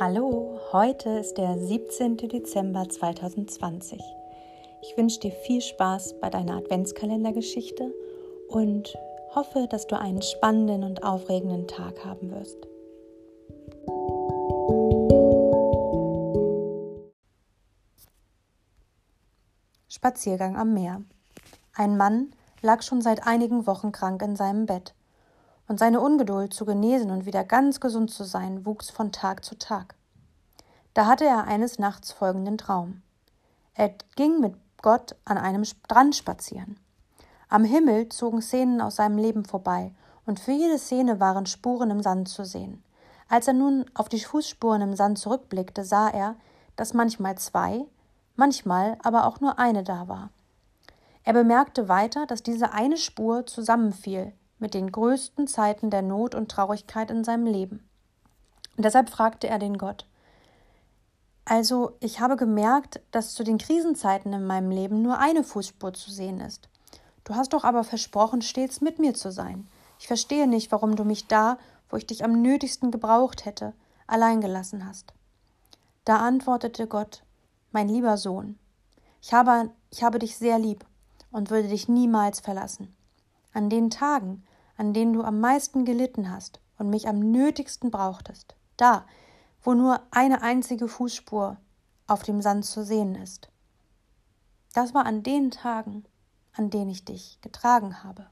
Hallo, heute ist der 17. Dezember 2020. Ich wünsche dir viel Spaß bei deiner Adventskalendergeschichte und hoffe, dass du einen spannenden und aufregenden Tag haben wirst. Spaziergang am Meer. Ein Mann lag schon seit einigen Wochen krank in seinem Bett und seine Ungeduld zu genesen und wieder ganz gesund zu sein wuchs von Tag zu Tag. Da hatte er eines Nachts folgenden Traum. Er ging mit Gott an einem Strand spazieren. Am Himmel zogen Szenen aus seinem Leben vorbei, und für jede Szene waren Spuren im Sand zu sehen. Als er nun auf die Fußspuren im Sand zurückblickte, sah er, dass manchmal zwei, manchmal aber auch nur eine da war. Er bemerkte weiter, dass diese eine Spur zusammenfiel mit den größten Zeiten der Not und Traurigkeit in seinem Leben. Und deshalb fragte er den Gott. Also, ich habe gemerkt, dass zu den Krisenzeiten in meinem Leben nur eine Fußspur zu sehen ist. Du hast doch aber versprochen, stets mit mir zu sein. Ich verstehe nicht, warum du mich da, wo ich dich am nötigsten gebraucht hätte, allein gelassen hast. Da antwortete Gott, mein lieber Sohn, ich habe, ich habe dich sehr lieb und würde dich niemals verlassen. An den Tagen, an denen du am meisten gelitten hast und mich am nötigsten brauchtest, da, wo nur eine einzige Fußspur auf dem Sand zu sehen ist. Das war an den Tagen, an denen ich dich getragen habe.